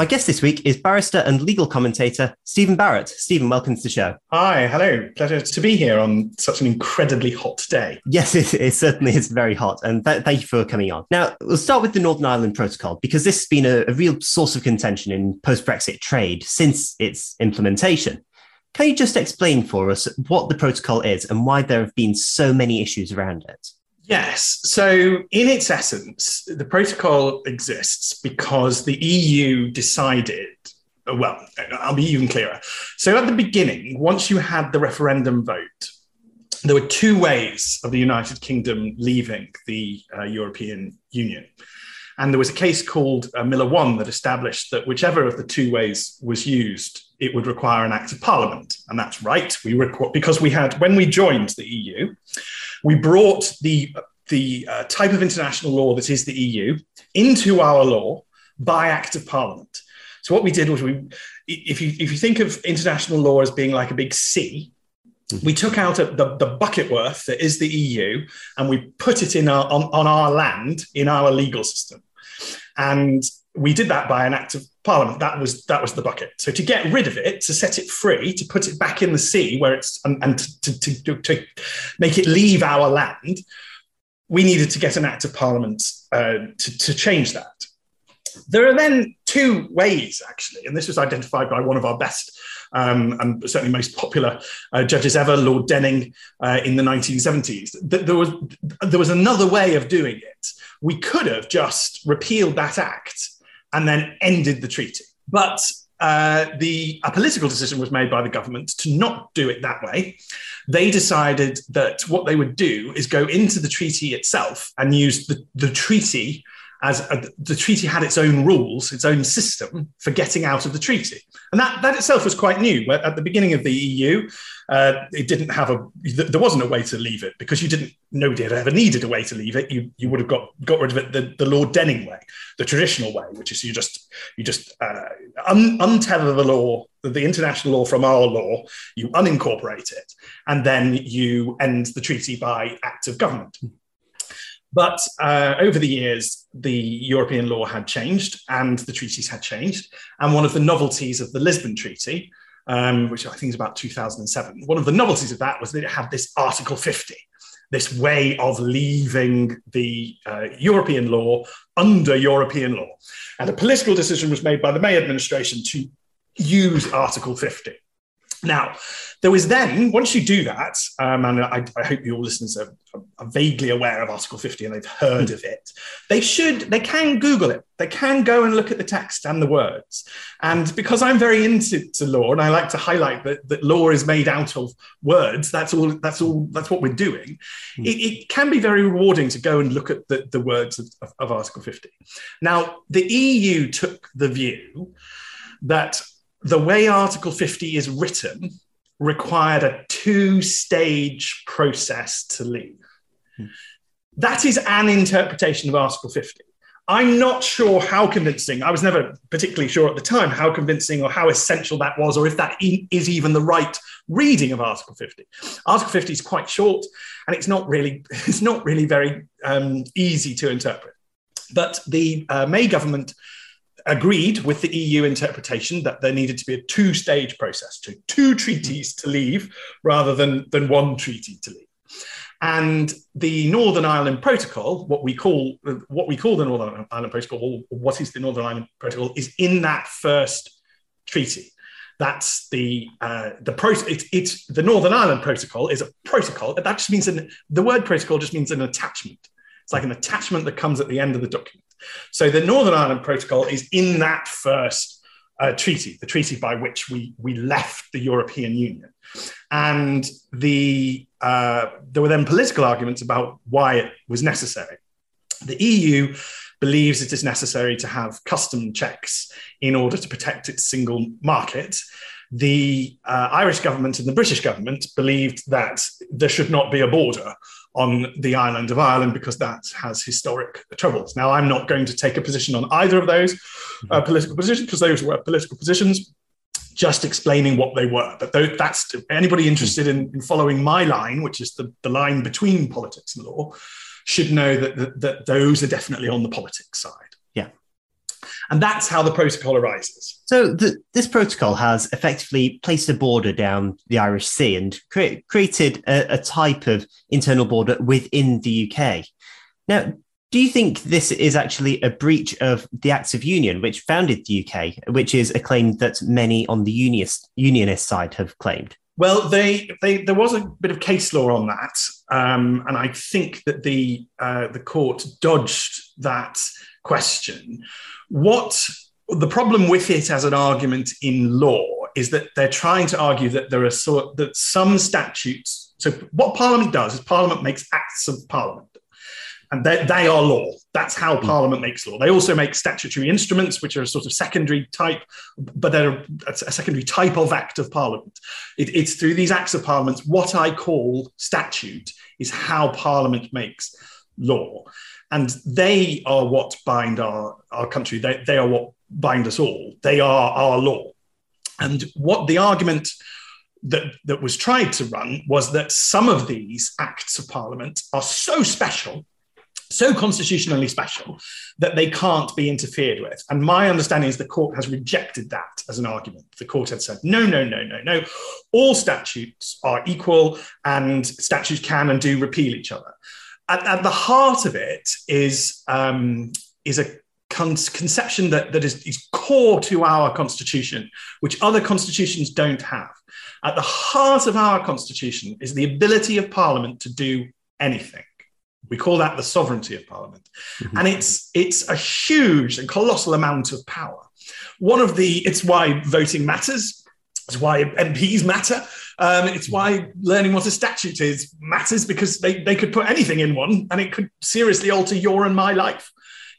My guest this week is barrister and legal commentator Steven Barrett. Steven, welcome to the show. Hi, hello. Pleasure to be here on such an incredibly hot day. Yes, it, it certainly is very hot, and th- thank you for coming on. Now, we'll start with the Northern Ireland Protocol because this has been a, a real source of contention in post Brexit trade since its implementation. Can you just explain for us what the protocol is and why there have been so many issues around it? Yes. So, in its essence, the protocol exists because the EU decided. Well, I'll be even clearer. So, at the beginning, once you had the referendum vote, there were two ways of the United Kingdom leaving the uh, European Union. And there was a case called uh, Miller 1 that established that whichever of the two ways was used, it would require an act of parliament. And that's right. We requ- because we had, when we joined the EU, we brought the, the uh, type of international law that is the EU into our law by act of parliament. So what we did was we, if you, if you think of international law as being like a big sea, we took out a, the, the bucket worth that is the EU and we put it in our, on, on our land in our legal system. And we did that by an act of parliament. That was that was the bucket. So to get rid of it, to set it free, to put it back in the sea where it's and, and to, to, to, to make it leave our land, we needed to get an act of parliament uh, to, change that. There are then two ways, actually, and this was identified by one of our best um, and certainly most popular uh, judges ever, Lord Denning, uh, in the 1970s. There was, there was another way of doing it. We could have just repealed that act and then ended the treaty. But uh, the a political decision was made by the government to not do it that way. They decided that what they would do is go into the treaty itself and use the, the treaty as a, the treaty had its own rules, its own system for getting out of the treaty. And that, that itself was quite new. At the beginning of the EU, uh, it didn't have a, there wasn't a way to leave it because you didn't, nobody had ever needed a way to leave it. You, you would have got, got rid of it the, the Lord Denning way, the traditional way, which is you just, you just uh, un, untether the law, the international law from our law, you unincorporate it, and then you end the treaty by act of government. But uh, over the years, the European law had changed and the treaties had changed. And one of the novelties of the Lisbon Treaty, um, which I think is about 2007, one of the novelties of that was that it had this Article 50, this way of leaving the uh, European law under European law. And a political decision was made by the May administration to use Article 50. Now, there was then, once you do that, um, and I, I, hope your listeners are, are, vaguely aware of Article 50 and they've heard of it, they should, they can Google it. They can go and look at the text and the words. And because I'm very into law and I like to highlight that, that law is made out of words, that's all, that's all, that's what we're doing. Mm. It, it, can be very rewarding to go and look at the, the words of, of, of Article 50. Now, the EU took the view that the way Article 50 is written required a two stage process to leave. Hmm. That is an interpretation of Article 50. I'm not sure how convincing, I was never particularly sure at the time how convincing or how essential that was, or if that is even the right reading of Article 50. Article 50 is quite short and it's not really, it's not really very um, easy to interpret. But the uh, May government agreed with the EU interpretation that there needed to be a two stage process, to two treaties to leave rather than, than one treaty to leave. And the Northern Ireland Protocol, what we call what we call the Northern Ireland Protocol, or what is the Northern Ireland Protocol, is in that first treaty. That's the uh, the pro. It's, it's the Northern Ireland Protocol is a protocol. That just means an, the word protocol just means an attachment. It's like an attachment that comes at the end of the document. So the Northern Ireland Protocol is in that first uh, treaty, the treaty by which we we left the European Union, and the uh, there were then political arguments about why it was necessary. The EU believes it is necessary to have custom checks in order to protect its single market. The uh, Irish government and the British government believed that there should not be a border on the island of Ireland because that has historic troubles. Now, I'm not going to take a position on either of those uh, political positions because those were political positions, just explaining what they were. But that's anybody interested in, in following my line, which is the, the line between politics and law should know that, that, that those are definitely on the politics side. And that's how the protocol arises. So the, this protocol has effectively placed a border down the Irish Sea and cre- created a, a type of internal border within the UK. Now, do you think this is actually a breach of the Acts of Union, which founded the UK, which is a claim that many on the unionist, unionist side have claimed? Well, they, they, there was a bit of case law on that, um, and I think that the uh, the court dodged that question. What the problem with it as an argument in law is that they're trying to argue that there are sort that some statutes. So what Parliament does is Parliament makes acts of Parliament and they, they, are law. That's how hmm. Parliament makes law. They also make statutory instruments, which are a sort of secondary type, but they're a, secondary type of act of Parliament. It, it's through these acts of Parliament. What I call statute is how Parliament makes law, and they are what bind our our country. They, they are what bind us all. They are our law, and what the argument that, that was tried to run was that some of these acts of parliament are so special so constitutionally special that they can't be interfered with. And my understanding is the court has rejected that as an argument. The court had said, no, no, no, no, no. All statutes are equal and statutes can and do repeal each other. At, at the heart of it is, um, is a con- conception that, that is, is core to our constitution, which other constitutions don't have. At the heart of our constitution is the ability of parliament to do anything. We call that the sovereignty of Parliament. Mm-hmm. And it's, it's a huge and colossal amount of power. One of the, it's why voting matters, it's why MPs matter. Um, it's why learning what a statute is matters because they, they could put anything in one and it could seriously alter your and my life.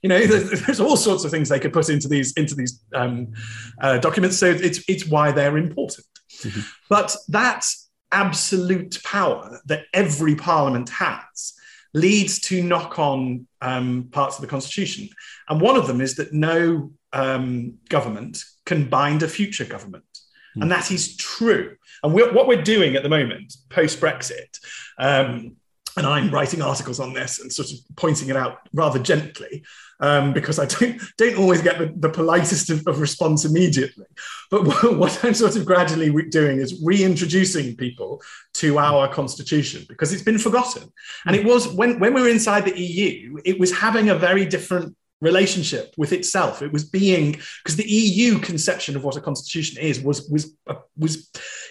You know, there's, there's all sorts of things they could put into these into these um, uh, documents. So it's it's why they're important. Mm-hmm. But that absolute power that every parliament has leads to knock on um, parts of the Constitution. And one of them is that no um, government can bind a future government. Mm. And that is true. And we're, what we're doing at the moment, post Brexit, um, and I'm writing articles on this and sort of pointing it out rather gently um, because I don't don't always get the, the politest of, of, response immediately. But what, what I'm sort of gradually doing is reintroducing people to our constitution because it's been forgotten. And it was when when we were inside the EU, it was having a very different relationship with itself. It was being because the EU conception of what a constitution is was was uh, was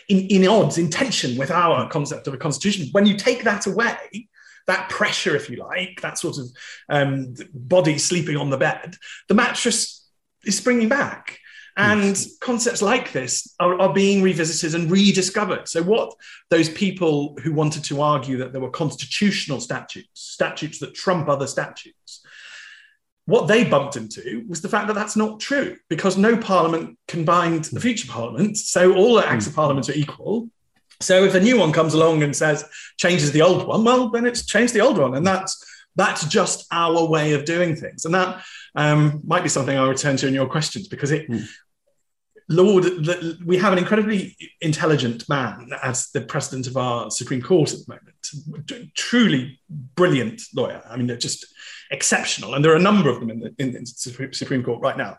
in, in odds, in tension with our concept of a constitution. When you take that away, that pressure, if you like, that sort of um, body sleeping on the bed, the mattress is springing back. And concepts like this are, are, being revisited and rediscovered. So, what those people who wanted to argue that there were constitutional statutes, statutes that trump other statutes, what they bumped into was the fact that that's not true because no parliament can bind the future parliament. So all the acts of parliament are equal. So if a new one comes along and says changes the old one, well, then it's changed the old one, and that's that's just our way of doing things. And that um, might be something I'll return to in your questions because it. Mm. Lord, the, we have an incredibly intelligent man as the president of our Supreme Court at the moment. Truly brilliant lawyer. I mean, they're just exceptional. And there are a number of them in the, in the Supreme Court right now.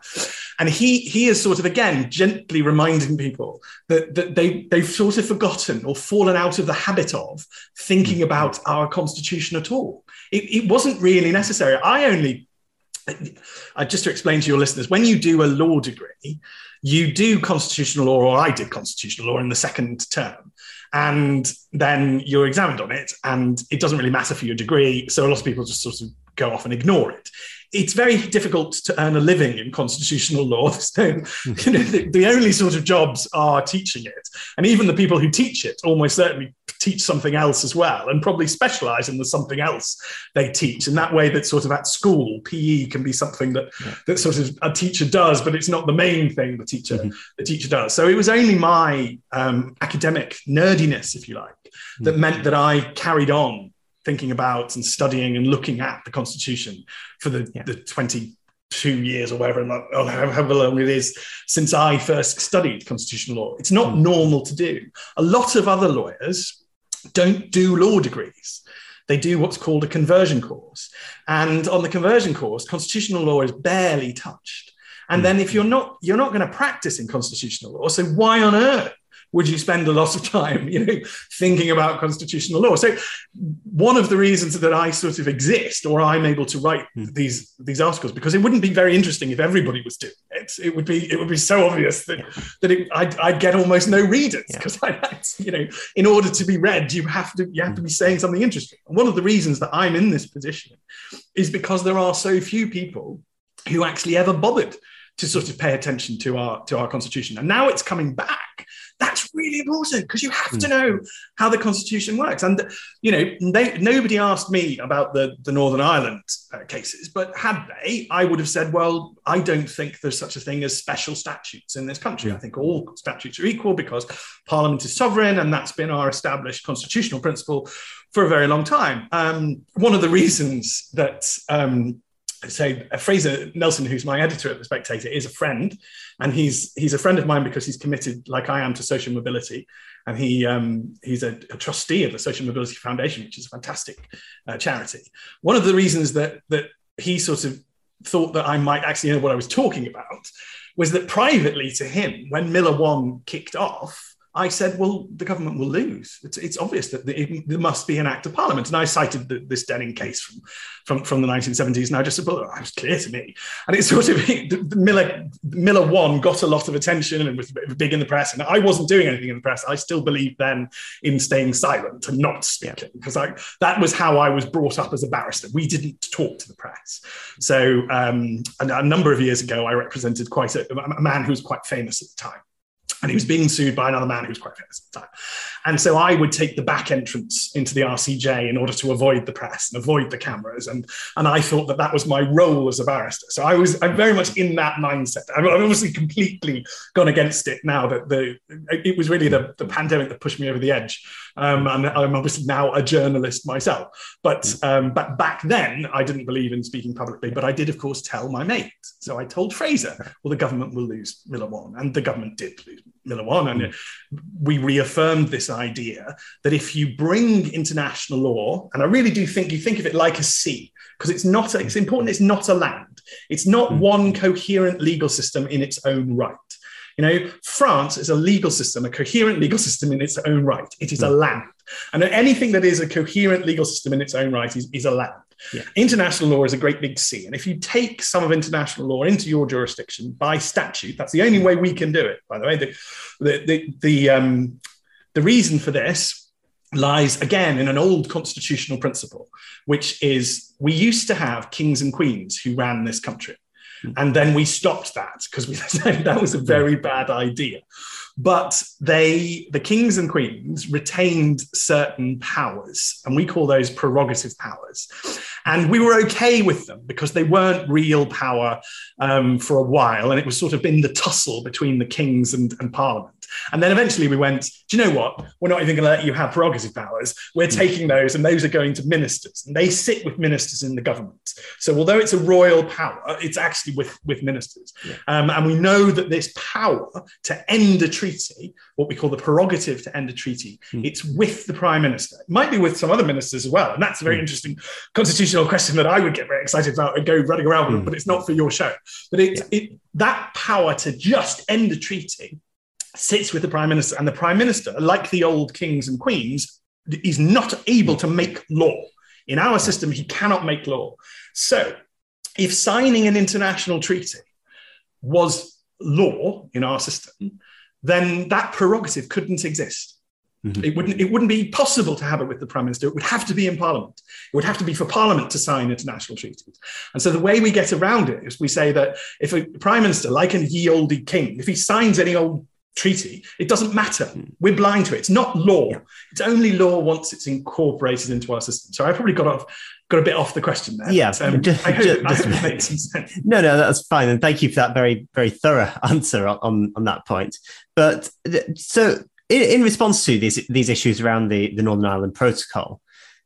And he he is sort of again gently reminding people that, that they they've sort of forgotten or fallen out of the habit of thinking about our constitution at all. It, it wasn't really necessary. I only just to explain to your listeners, when you do a law degree, you do constitutional law, or I did constitutional law in the second term, and then you're examined on it, and it doesn't really matter for your degree. So a lot of people just sort of go off and ignore it it's very difficult to earn a living in constitutional law. So, you know, the, the, only sort of jobs are teaching it. And even the people who teach it almost certainly teach something else as well and probably specialize in the something else they teach. In that way, that sort of at school, PE can be something that, yeah. that sort of a teacher does, but it's not the main thing the teacher, mm-hmm. the teacher does. So it was only my um, academic nerdiness, if you like, mm-hmm. that meant that I carried on thinking about and studying and looking at the Constitution for the, yeah. the 22 years or whatever, or however long it is since I first studied constitutional law. It's not mm. normal to do. A lot of other lawyers don't do law degrees. They do what's called a conversion course. And on the conversion course, constitutional law is barely touched. And then if hmm. you're not you're not going to practice in constitutional law, so why on earth would you spend a lot of time, you know, thinking about constitutional law? So one of the reasons that I sort of exist or I'm able to write mm. these these articles because it wouldn't be very interesting if everybody was doing it. It would be it would be so obvious that yeah. that it, I'd, I'd, get almost no readers because yeah. I you know in order to be read you have to you have to be saying something interesting. And one of the reasons that I'm in this position is because there are so few people who actually ever bothered to sort of pay attention to our to our constitution. And now it's coming back that's really important because you have to hmm. know how the constitution works. And you know, they, nobody asked me about the the Northern Ireland uh, cases, but had they, I would have said, well, I don't think there's such a thing as special statutes in this country. I think all statutes are equal because Parliament is sovereign, and that's been our established constitutional principle for a very long time. Um, one of the reasons that um, so Fraser Nelson, who's my editor at the Spectator, is a friend, and he's he's a friend of mine because he's committed, like I am, to social mobility, and he um, he's a, a, trustee of the Social Mobility Foundation, which is a fantastic uh, charity. One of the reasons that that he sort of thought that I might actually know what I was talking about was that privately to him, when Miller One kicked off, I said, well, the government will lose. It's, it's obvious that the, there must be an act of parliament. And I cited the, this Denning case from, from, from the 1970s. And I just said, well, it was clear to me. And it sort of, Miller, Miller one got a lot of attention and was big in the press. And I wasn't doing anything in the press. I still believed then in staying silent and not speaking because I, that was how I was brought up as a barrister. We didn't talk to the press. So um, a, a number of years ago, I represented quite a, a man who was quite famous at the time and he was being sued by another man who was quite famous at the time. And so I would take the back entrance into the RCJ in order to avoid the press and avoid the cameras. And, and I thought that that was my role as a barrister. So I was I'm very much in that mindset. I've obviously completely gone against it now that the it was really the, the pandemic that pushed me over the edge. Um, and I'm obviously now a journalist myself. But um, but back then I didn't believe in speaking publicly, but I did of course tell my mate. So I told Fraser, well, the government will lose Miller One, and the government did lose Miller One, and we reaffirmed this idea that if you bring international law, and I really do think you think of it like a sea, because it's not, it's important, it's not a land. It's not mm. one coherent legal system in its own right. You know, France is a legal system, a coherent legal system in its own right. It is a mm. land. And anything that is a coherent legal system in its own right is, is a land. Yeah. International law is a great big sea. And if you take some of international law into your jurisdiction by statute, that's the only way we can do it, by the way. The, the, the, the, um, the reason for this lies again in an old constitutional principle, which is we used to have kings and queens who ran this country. Hmm. And then we stopped that because we decided that was a very bad idea. But they, the kings and queens, retained certain powers, and we call those prerogative powers. And we were okay with them because they weren't real power um, for a while, and it was sort of been the tussle between the kings and, and parliament. And then eventually we went, do you know what? We're not even going to let you have prerogative powers. We're hmm. taking those, and those are going to ministers, and they sit with ministers in the government. So although it's a royal power, it's actually with, with ministers. Yeah. Um, and we know that this power to end a treaty, what we call the prerogative to end a treaty, mm. it's with the prime minister. It might be with some other ministers as well. And that's a very mm. interesting constitutional question that I would get very excited about and go running around with, mm. but it's not for your show. But it, yeah. it, that power to just end a treaty sits with the prime minister, and the prime minister, like the old kings and queens, is not able to make law. In our system, he cannot make law. So, if signing an international treaty was law in our system, then that prerogative couldn't exist. Mm-hmm. It wouldn't, it wouldn't be possible to have it with the prime minister. It would have to be in parliament. It would have to be for parliament to sign international treaties. And so the way we get around it is we say that if a prime minister, like an ye olde king, if he signs any old treaty. It doesn't matter. We're blind to it. It's not law. Yeah. It's only law once it's incorporated into our system. So I probably got off got a bit off the question there. Yeah, but, um, just, I hope, just, I hope it made some sense. No, no, that's fine, and thank you for that very very thorough answer on on, on that point. But so in, in, response to these these issues around the the Northern Ireland Protocol.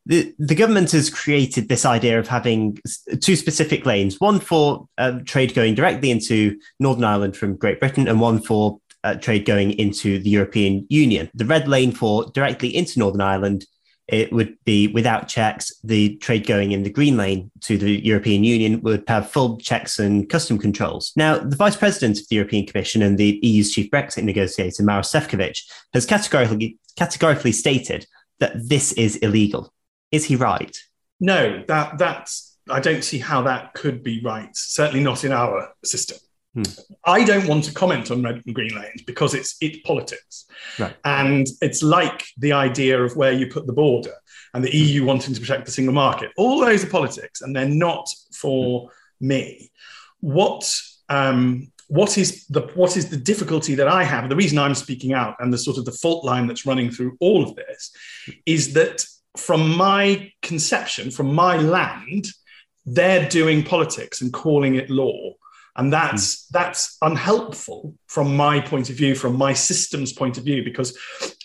The, the government has created this idea of having two specific lanes one for uh, trade going directly into Northern Ireland from Great Britain, and one for uh, trade going into the European Union. The red lane for directly into Northern Ireland, it would be without checks. The trade going in the green lane to the European Union would have full checks and custom controls. Now, the Vice President of the European Commission and the EU's chief Brexit negotiator, Maros Sefcovic, has categorically, categorically stated that this is illegal. Is he right? No, that that's I don't see how that could be right. Certainly not in our system. Hmm. I don't want to comment on red and green lanes because it's it's politics, right. and it's like the idea of where you put the border and the EU wanting to protect the single market. All those are politics, and they're not for hmm. me. What um, what is the what is the difficulty that I have? The reason I'm speaking out and the sort of the fault line that's running through all of this is that from my conception, from my land, they're doing politics and calling it law and that's mm. that's unhelpful from my point of view from my system's point of view because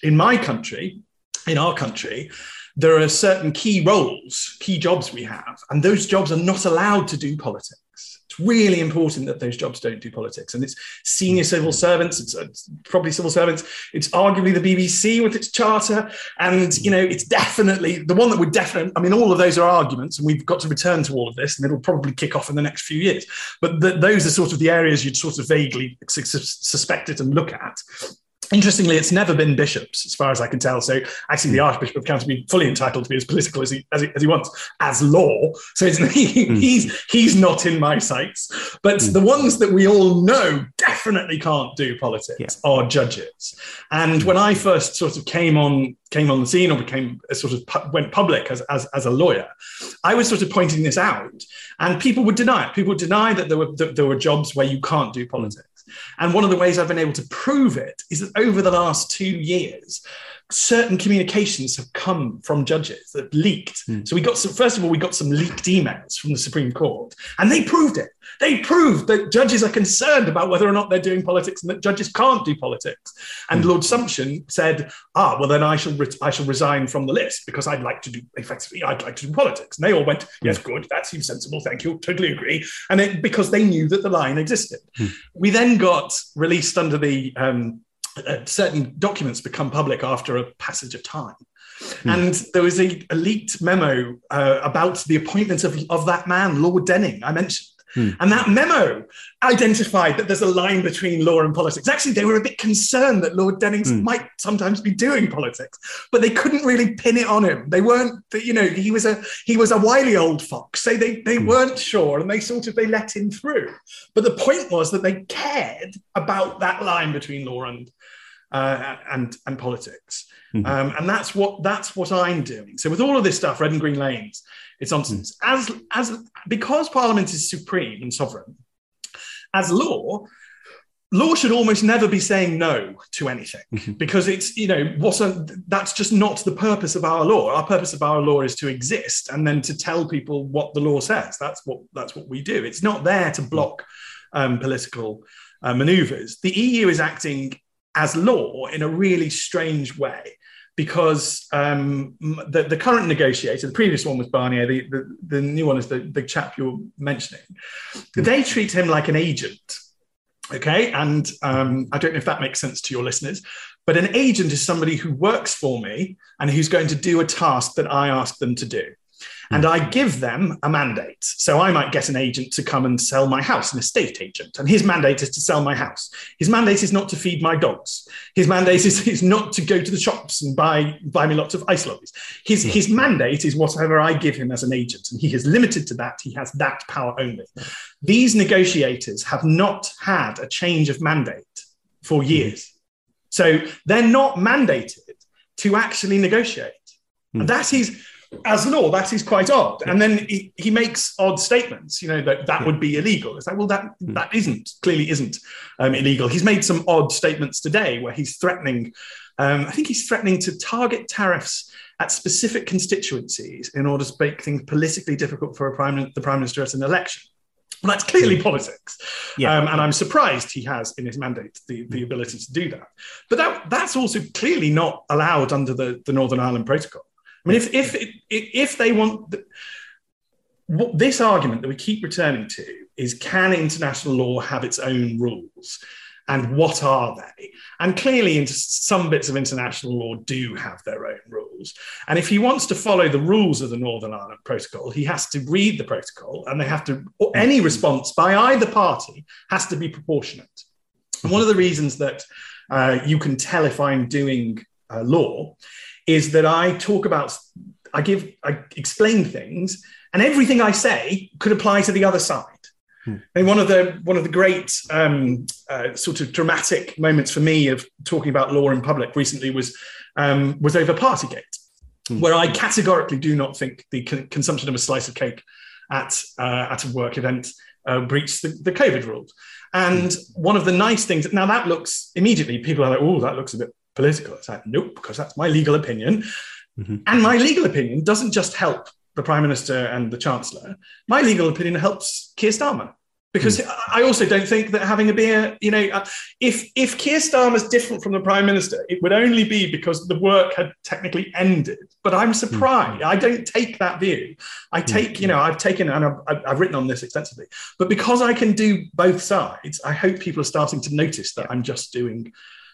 in my country in our country there are certain key roles key jobs we have and those jobs are not allowed to do politics really important that those jobs don't do politics. And it's senior mm-hmm. civil servants, it's, uh, it's, probably civil servants, it's arguably the BBC with its charter. And, you know, it's definitely the one that would definitely, I mean, all of those are arguments, and we've got to return to all of this, and it'll probably kick off in the next few years. But the, those are sort of the areas you'd sort of vaguely suspect it and look at. Interestingly, it's never been bishops, as far as I can tell. So actually, the hmm. Archbishop of Canterbury is fully entitled to be as political as he, as he, as he wants, as law. So he, mm. he's he's not in my sights. But mm. the ones that we all know definitely can't do politics yeah. are judges. And when I first sort of came on came on the scene or became sort of pu- went public as, as, as a lawyer, I was sort of pointing this out, and people would deny it. People would deny that there were that there were jobs where you can't do politics. And one of the ways I've been able to prove it is that over the last two years, certain communications have come from judges that leaked. Mm. So we got some, first of all, we got some leaked emails from the Supreme Court, and they proved it. They proved that judges are concerned about whether or not they're doing politics and that judges can't do politics. And mm. Lord Sumption said, ah, well, then I shall, re- I shall resign from the list because I'd like to do, effectively, I'd like to do politics. And they all went, yes, good, that seems sensible, thank you, totally agree. And it, because they knew that the line existed. Mm. We then got released under the um, uh, certain documents become public after a passage of time. Hmm. And there was a, leaked memo uh, about the appointment of, of that man, Lord Denning, I mentioned. Hmm. And that memo identified that there's a line between law and politics. Actually, they were a bit concerned that Lord Denning hmm. might sometimes be doing politics, but they couldn't really pin it on him. They weren't, you know, he was a he was a wily old fox, so they they weren't sure, and they sort of they let him through. But the point was that they cared about that line between law and uh, and and politics. Mm-hmm. Um, and that's what that's what I'm doing. So with all of this stuff, red and green lanes, it's nonsense. Mm-hmm. As as because Parliament is supreme and sovereign, as law, law should almost never be saying no to anything Mm-hmm. because it's you know what's a, that's just not the purpose of our law our purpose of our law is to exist and then to tell people what the law says that's what that's what we do it's not there to block um, political uh, maneuvers the eu is acting as law in a really strange way because um, the, the current negotiator, the previous one was Barnier, the, the, the new one is the, the chap you're mentioning. They treat him like an agent. Okay. And um, I don't know if that makes sense to your listeners, but an agent is somebody who works for me and who's going to do a task that I ask them to do. Hmm. And I give them a mandate. So I might get an agent to come and sell my house, an estate agent. And his mandate is to sell my house. His mandate is not to feed my dogs. His mandate is, is not to go to the shops and buy, buy me lots of ice lollies. His, hmm. his mandate is whatever I give him as an agent. And he is limited to that. He has that power only. Hmm. These negotiators have not had a change of mandate for years. So they're not mandated to actually negotiate. And that is, as law, that is quite odd. And then he, he makes odd statements, you know, that that would be illegal. It's like, well, that, that isn't, clearly isn't um, illegal. He's made some odd statements today where he's threatening, um, I think he's threatening to target tariffs at specific constituencies in order to make things politically difficult for a prime, the prime minister at an election. Well, that's clearly politics. Yeah. Um, and I'm surprised he has in his mandate the, the ability to do that. But that, that's also clearly not allowed under the, the Northern Ireland Protocol. I mean, if, if, if they want the, what this argument that we keep returning to is can international law have its own rules? And what are they? And clearly, some bits of international law do have their own rules. And if he wants to follow the rules of the Northern Ireland Protocol, he has to read the protocol, and they have to. Or any response by either party has to be proportionate. And one of the reasons that uh, you can tell if I'm doing uh, law is that I talk about, I give, I explain things, and everything I say could apply to the other side. And one of the one of the great um, uh, sort of dramatic moments for me of talking about law in public recently was um, was over Partygate, where I categorically do not think the con- consumption of a slice of cake at uh, at a work event uh, breached the, the COVID rules. And one of the nice things now that looks immediately people are like, oh, that looks a bit political. It's like, nope, because that's my legal opinion. Mm-hmm. And my legal opinion doesn't just help the Prime Minister and the Chancellor. My legal opinion helps Keir Starmer. Because hmm. I also don't think that having a beer, you know, uh, if if Keir Starmer's different from the Prime Minister, it would only be because the work had technically ended. But I'm hmm. surprised. I don't take that view. I hmm. take, you know, I've taken and I've I've written on this extensively. But because I can do both sides, I hope people are starting to notice that I'm just doing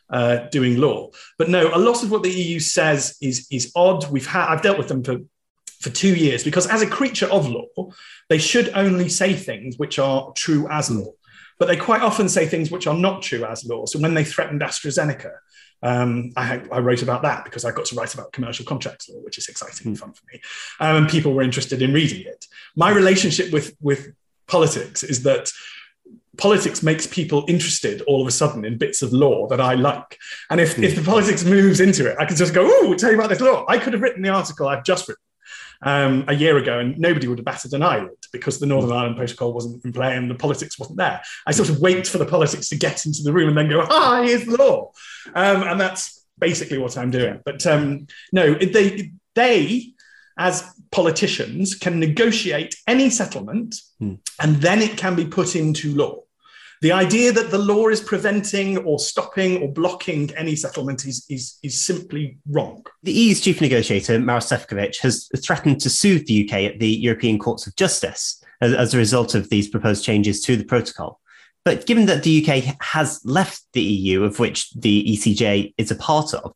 uh, doing law. But no, a lot of what the EU says is is odd. We've had I've dealt with them for for two years because as a creature of law, they should only say things which are true as law. But they quite often say things which are not true as law. So when they threatened AstraZeneca, um, I, I wrote about that because I got to write about commercial contracts law, which is exciting and fun for me. Um, and people were interested in reading it. My relationship with, with politics is that politics makes people interested all of a sudden in bits of law that I like. And if, if the politics moves into it, I can just go, oh, tell you about this law. I could have written the article I've just written um, a year ago and nobody would have batted an eyelid because the Northern Ireland Protocol wasn't in play and the politics wasn't there. I sort of wait for the politics to get into the room and then go, ah, here's the law. Um, and that's basically what I'm doing. But um, no, they, they, as politicians, can negotiate any settlement and then it can be put into law. The idea that the law is preventing or stopping or blocking any settlement is, is, is simply wrong. The EU's chief negotiator, Maros Sefcovic, has threatened to sue the UK at the European Courts of Justice as, as a result of these proposed changes to the protocol. But given that the UK has left the EU, of which the ECJ is a part of,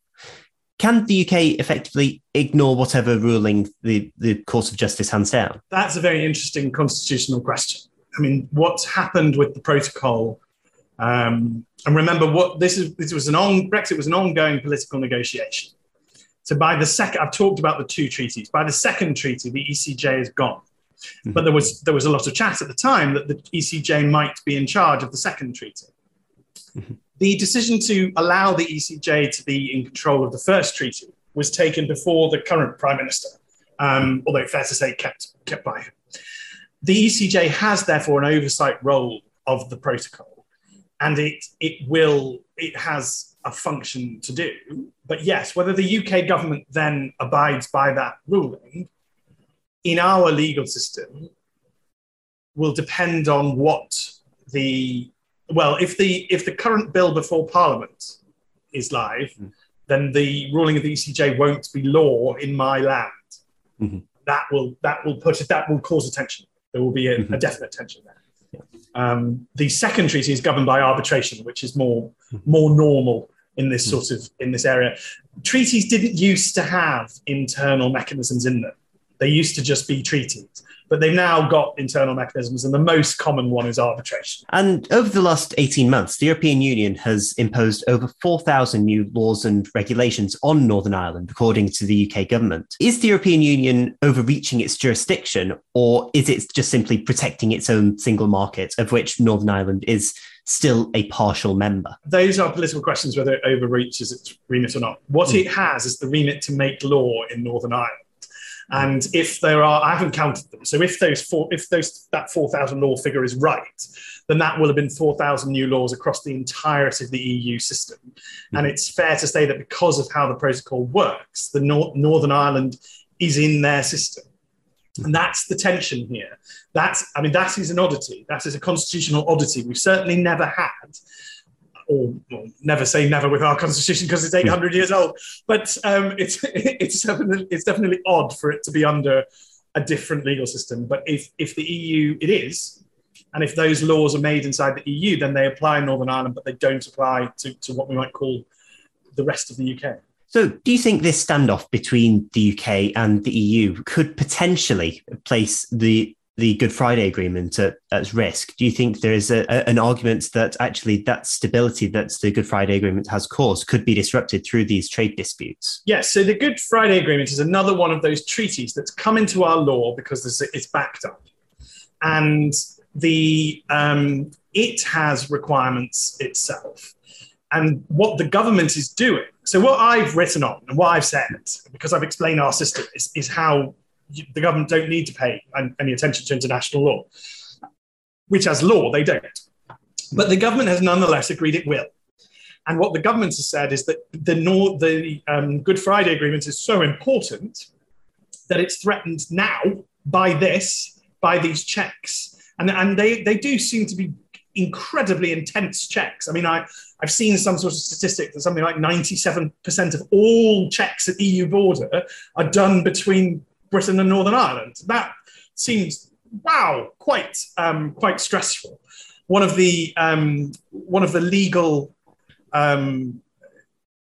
can the UK effectively ignore whatever ruling the, the Court of Justice hands down? That's a very interesting constitutional question. I mean, what's happened with the protocol? Um, and remember, what this is. This was an on Brexit was an ongoing political negotiation. So by the second, I've talked about the two treaties. By the second treaty, the ECJ is gone. But there was there was a lot of chat at the time that the ECJ might be in charge of the second treaty. The decision to allow the ECJ to be in control of the first treaty was taken before the current prime minister, um, although fair to say kept kept by him. The ECJ has therefore an oversight role of the protocol. and it it will it has a function to do. But yes, whether the UK government then abides by that ruling in our legal system will depend on what the well, if the if the current bill before Parliament is live, mm. then the ruling of the ECJ won't be law in my land. Mm-hmm. That will that will put it that will cause a tension. There will be a, mm-hmm. a definite tension there. Um, the second treaty is governed by arbitration, which is more more normal in this mm-hmm. sort of in this area. Treaties didn't used to have internal mechanisms in them. They used to just be treaties but they've now got internal mechanisms, and the most common one is arbitration. And over the last 18 months, the European Union has imposed over 4,000 new laws and regulations on Northern Ireland, according to the UK government. Is the European Union overreaching its jurisdiction, or is it just simply protecting its own single market, of which Northern Ireland is still a partial member? Those are political questions whether it overreaches its remit or not. What mm. it has is the remit to make law in Northern Ireland. And if there are, I haven't counted them. So if those four, if those that four thousand law figure is right, then that will have been four thousand new laws across the entirety of the EU system. Mm-hmm. And it's fair to say that because of how the protocol works, the Nor- Northern Ireland is in their system. And that's the tension here. That's, I mean, that is an oddity. That is a constitutional oddity we've certainly never had or never say never with our constitution because it's 800 years old. But um, it's it's definitely it's definitely odd for it to be under a different legal system. But if if the EU it is, and if those laws are made inside the EU, then they apply in Northern Ireland, but they don't apply to, to what we might call the rest of the UK. So, do you think this standoff between the UK and the EU could potentially place the the Good Friday Agreement at, at risk? Do you think there is a, a, an argument that actually that stability that the Good Friday Agreement has caused could be disrupted through these trade disputes? Yes. So the Good Friday Agreement is another one of those treaties that's come into our law because it's backed up, and the um, it has requirements itself. And what the government is doing, so what I've written on and what I've said, because I've explained our system, is, is how the government don't need to pay any attention to international law, which as law they don't. But the government has nonetheless agreed it will. And what the government has said is that the, Nor- the um, Good Friday Agreement is so important that it's threatened now by this, by these checks. And, and they, they do seem to be incredibly intense checks. I mean, I, I've seen some sort of statistic that something like 97% of all checks at EU border are done between Britain and Northern Ireland. That seems wow, quite um, quite stressful. One of the um, one of the legal um,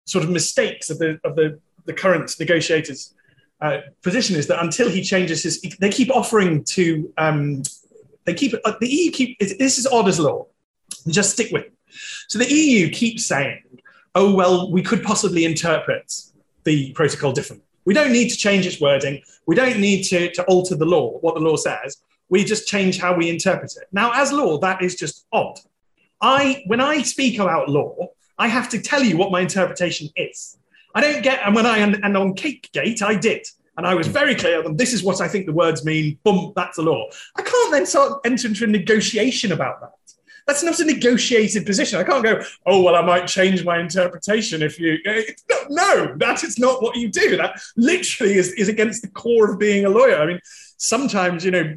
sort of mistakes of the of the, the current negotiators' uh, position is that until he changes his, they keep offering to um, they keep uh, the EU keep this is odd as law. Just stick with it. So the EU keeps saying, "Oh well, we could possibly interpret the protocol differently." We don't need to change its wording. We don't need to, to alter the law, what the law says. We just change how we interpret it. Now, as law, that is just odd. I, when I speak about law, I have to tell you what my interpretation is. I don't get, and when I, and on Cakegate, I did. And I was very clear that this is what I think the words mean. Boom, that's the law. I can't then start enter into a negotiation about that. That's not a negotiated position. I can't go, oh, well, I might change my interpretation if you. No, that is not what you do. That literally is, is against the core of being a lawyer. I mean, sometimes, you know,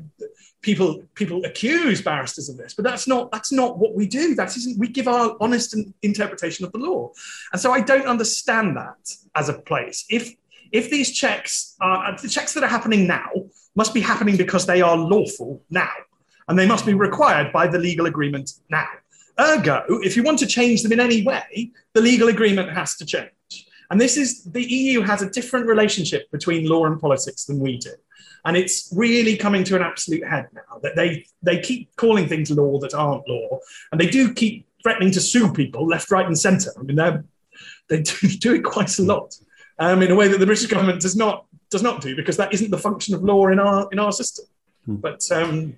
people people accuse barristers of this, but that's not that's not what we do. That isn't we give our honest interpretation of the law, and so I don't understand that as a place. If if these checks are the checks that are happening now must be happening because they are lawful now and they must be required by the legal agreement now. Ergo, if you want to change them in any way, the legal agreement has to change. And this is the EU has a different relationship between law and politics than we do. And it's really coming to an absolute head now that they, they keep calling things law that aren't law. And they do keep threatening to sue people left, right, and centre. I mean, they do, do it quite a lot um, in a way that the British government does not, does not do because that isn't the function of law in our, in our system. Hmm. But um,